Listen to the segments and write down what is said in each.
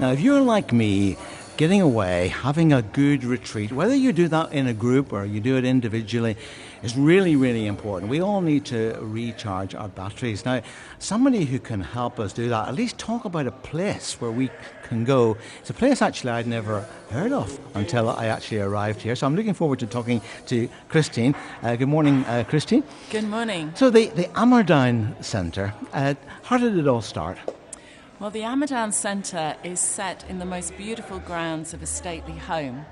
Now, if you're like me, getting away, having a good retreat, whether you do that in a group or you do it individually, is really, really important. We all need to recharge our batteries. Now, somebody who can help us do that, at least talk about a place where we can go. It's a place actually I'd never heard of until I actually arrived here. So I'm looking forward to talking to Christine. Uh, good morning, uh, Christine. Good morning. So, the, the Ammerdown Centre, uh, how did it all start? Well, the Ammerdown Centre is set in the most beautiful grounds of a stately home,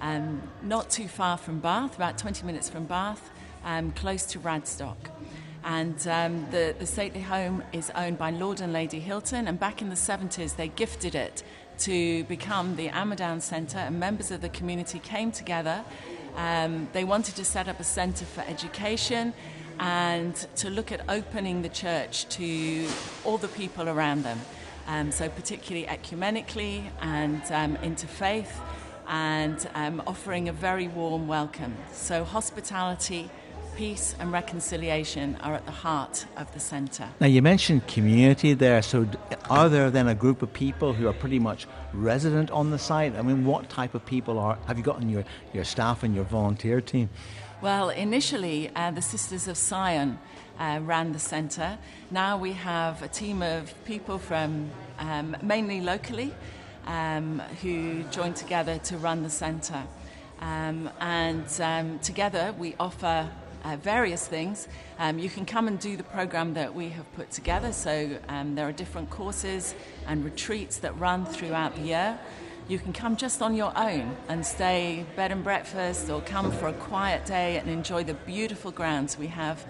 um, not too far from Bath, about 20 minutes from Bath, um, close to Radstock. And um, the, the stately home is owned by Lord and Lady Hylton, and back in the 70s they gifted it to become the Ammerdown Centre, and members of the community came together. Um, they wanted to set up a centre for education and to look at opening the church to all the people around them um, so particularly ecumenically and um, interfaith, and um, offering a very warm welcome. So hospitality, peace, and reconciliation are at the heart of the centre. Now, you mentioned community there, so are there then a group of people who are pretty much resident on the site? I mean, what type of people are have you got in your, your staff and your volunteer team? Well, initially, uh, the Sisters of Sion uh, ran the centre. Now we have a team of people from um, mainly locally um, who join together to run the centre. Um, and um, together we offer uh, various things. Um, you can come and do the program that we have put together. So um, there are different courses and retreats that run throughout the year. You can come just on your own and stay bed and breakfast, or come for a quiet day and enjoy the beautiful grounds. We have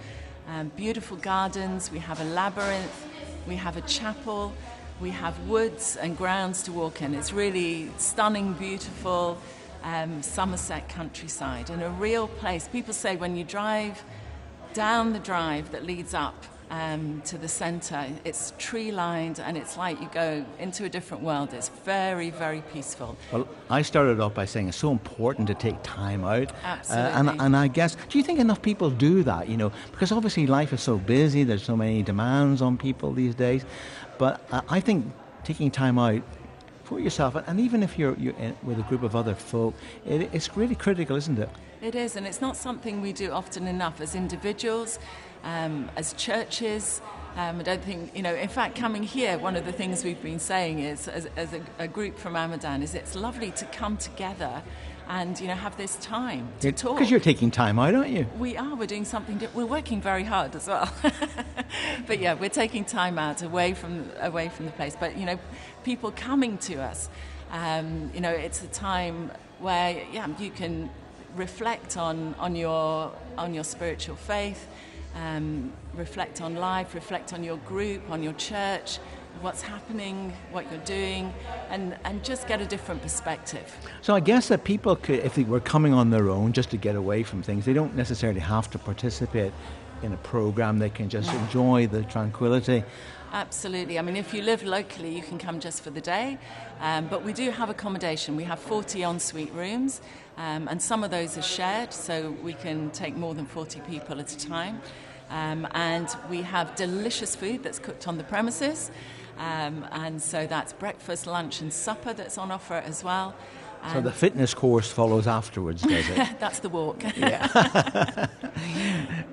um, beautiful gardens, we have a labyrinth, we have a chapel, we have woods and grounds to walk in. It's really stunning, beautiful um, Somerset countryside and a real place. People say when you drive down the drive that leads up um, to the centre. It's tree lined and it's like you go into a different world. It's very, very peaceful. Well, I started off by saying it's so important to take time out. Absolutely. Uh, and, and I guess, do you think enough people do that? You know, because obviously life is so busy, there's so many demands on people these days. But uh, I think taking time out for yourself, and even if you're, you're with a group of other folk, it, it's really critical, isn't it? It is, and it's not something we do often enough as individuals um, as churches. Um, I don't think, you know, in fact, coming here, one of the things we've been saying is, as, as a, a, group from Ammerdown, is it's lovely to come together and, you know, have this time to it, talk. Because you're taking time out, aren't you? We are. We're doing something. we're working very hard as well. but yeah, we're taking time out away from away from the place. But you know, people coming to us, um, you know, it's a time where yeah, you can reflect on on your on your spiritual faith um, reflect on life, reflect on your group, on your church, what's happening, what you're doing, and, and just get a different perspective. So I guess that people could, if they were coming on their own just to get away from things, they don't necessarily have to participate in a program. They can just enjoy the tranquility. Absolutely. I mean, if you live locally, you can come just for the day. Um, but we do have accommodation. We have 40 ensuite rooms, um, and some of those are shared, so we can take more than 40 people at a time. Um, and we have delicious food that's cooked on the premises. Um, and so that's breakfast, lunch, and supper that's on offer as well. So the fitness course follows afterwards, does it? That's the walk. yeah.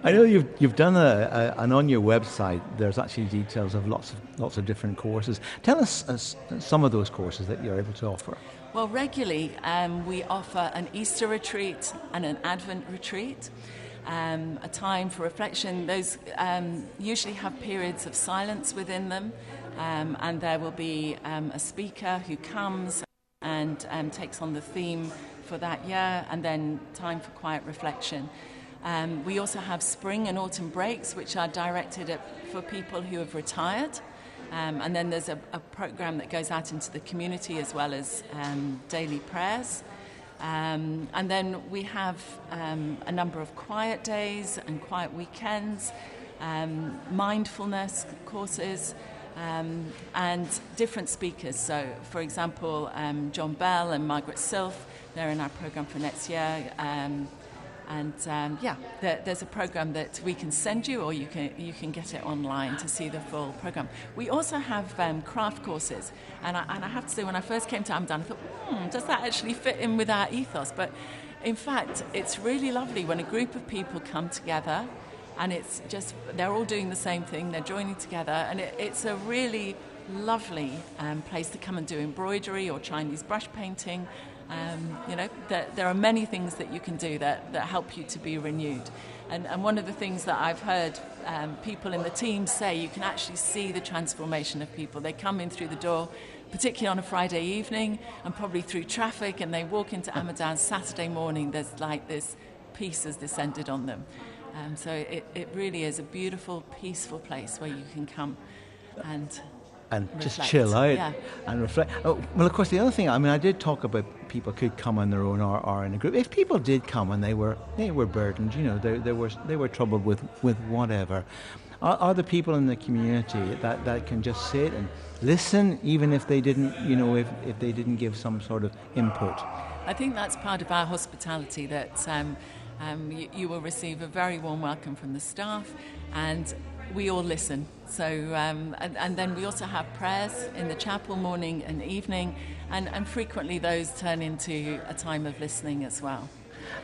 I know you've you've done a, a, and on your website there's actually details of lots of lots of different courses. Tell us uh, some of those courses that you're able to offer. Well, regularly um, we offer an Easter retreat and an Advent retreat. Um, a time for reflection. Those um, usually have periods of silence within them, um, and there will be um, a speaker who comes and um, takes on the theme for that year, and then time for quiet reflection. Um, we also have spring and autumn breaks, which are directed at, for people who have retired. Um, and then there's a, a, program that goes out into the community as well as um, daily prayers. Um, and then we have um, a number of quiet days and quiet weekends, um, mindfulness courses, and different speakers. So, for example, John Bell and Margaret Silf, they're in our program for next year. And um, yeah, there, there's a program that we can send you, or you can you can get it online to see the full program. We also have um, craft courses, and I, and I have to say, when I first came to Ammerdown, I thought, hmm, does that actually fit in with our ethos? But in fact, it's really lovely when a group of people come together, and it's just they're all doing the same thing, they're joining together, and it, it's a really lovely um, place to come and do embroidery or Chinese brush painting. Um, you know, there, there, are many things that you can do that, that help you to be renewed. And, and one of the things that I've heard um, people in the team say, you can actually see the transformation of people. They come in through the door, particularly on a Friday evening, and probably through traffic, and they walk into Ammerdown Saturday morning. There's like this peace has descended on them. Um, so it, it really is a beautiful, peaceful place where you can come and and reflect. just chill out yeah. and reflect. Oh, well, of course, the other thing, I mean, I did talk about people could come on their own or, or in a group. If people did come and they were they were burdened, you know, they, they were they were troubled with, with whatever, are, are the people in the community that, that can just sit and listen, even if they didn't, you know, if, if they didn't give some sort of input? I think that's part of our hospitality that. Um, um, you, you, will receive a very warm welcome from the staff, and we all listen. So, um, and, and, then we also have prayers in the chapel morning and evening, and, and frequently those turn into a time of listening as well.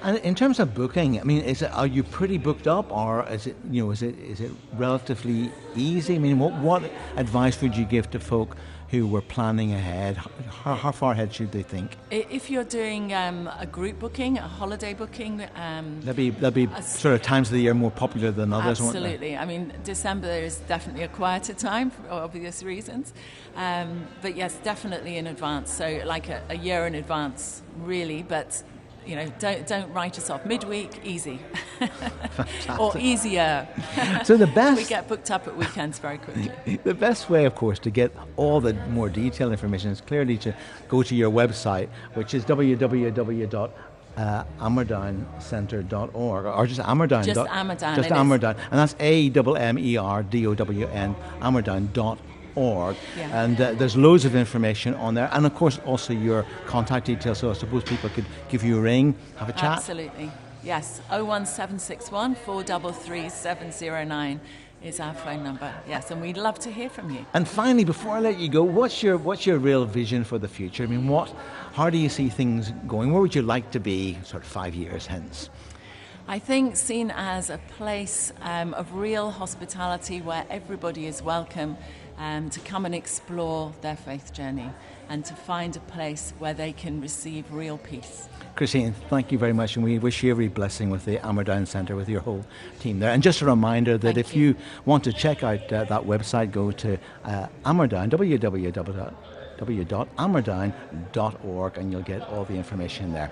And in terms of booking, I mean, is it, are you pretty booked up, or is it you know is it is it relatively easy? I mean, what what advice would you give to folk who were planning ahead? How, how far ahead should they think? If you're doing um, a group booking, a holiday booking, um, there'll be there'll be sort of times of the year more popular than others. Absolutely. I mean, December is definitely a quieter time for obvious reasons, um, but yes, definitely in advance. So like a, a year in advance, really. But you know, don't don't write us off. Midweek, easy, or easier. So the best we get booked up at weekends very quickly. The best way, of course, to get all the more detailed information is clearly to go to your website, which is www. Uh, or just Ammerdown. Just Ammerdown. Just Ammerdown. And that's A M M E R D O W N, ammerdown.org org. Yeah. And uh, there's loads of information on there. And of course, also your contact details. So I suppose people could give you a ring, have a chat. Absolutely. Yes. 01761 433 709 is our phone number. Yes, and we'd love to hear from you. And finally, before I let you go, what's your what's your real vision for the future? I mean, what how do you see things going? Where would you like to be sort of 5 years hence? I think seen as a place um, of real hospitality where everybody is welcome um, to come and explore their faith journey and to find a place where they can receive real peace. Christine, thank you very much, and we wish you every blessing with the Ammerdown Centre, with your whole team there. And just a reminder that thank if you. you. want to check out uh, that website, go to uh, Ammerdown, www.ammerdown.org, and you'll get all the information there.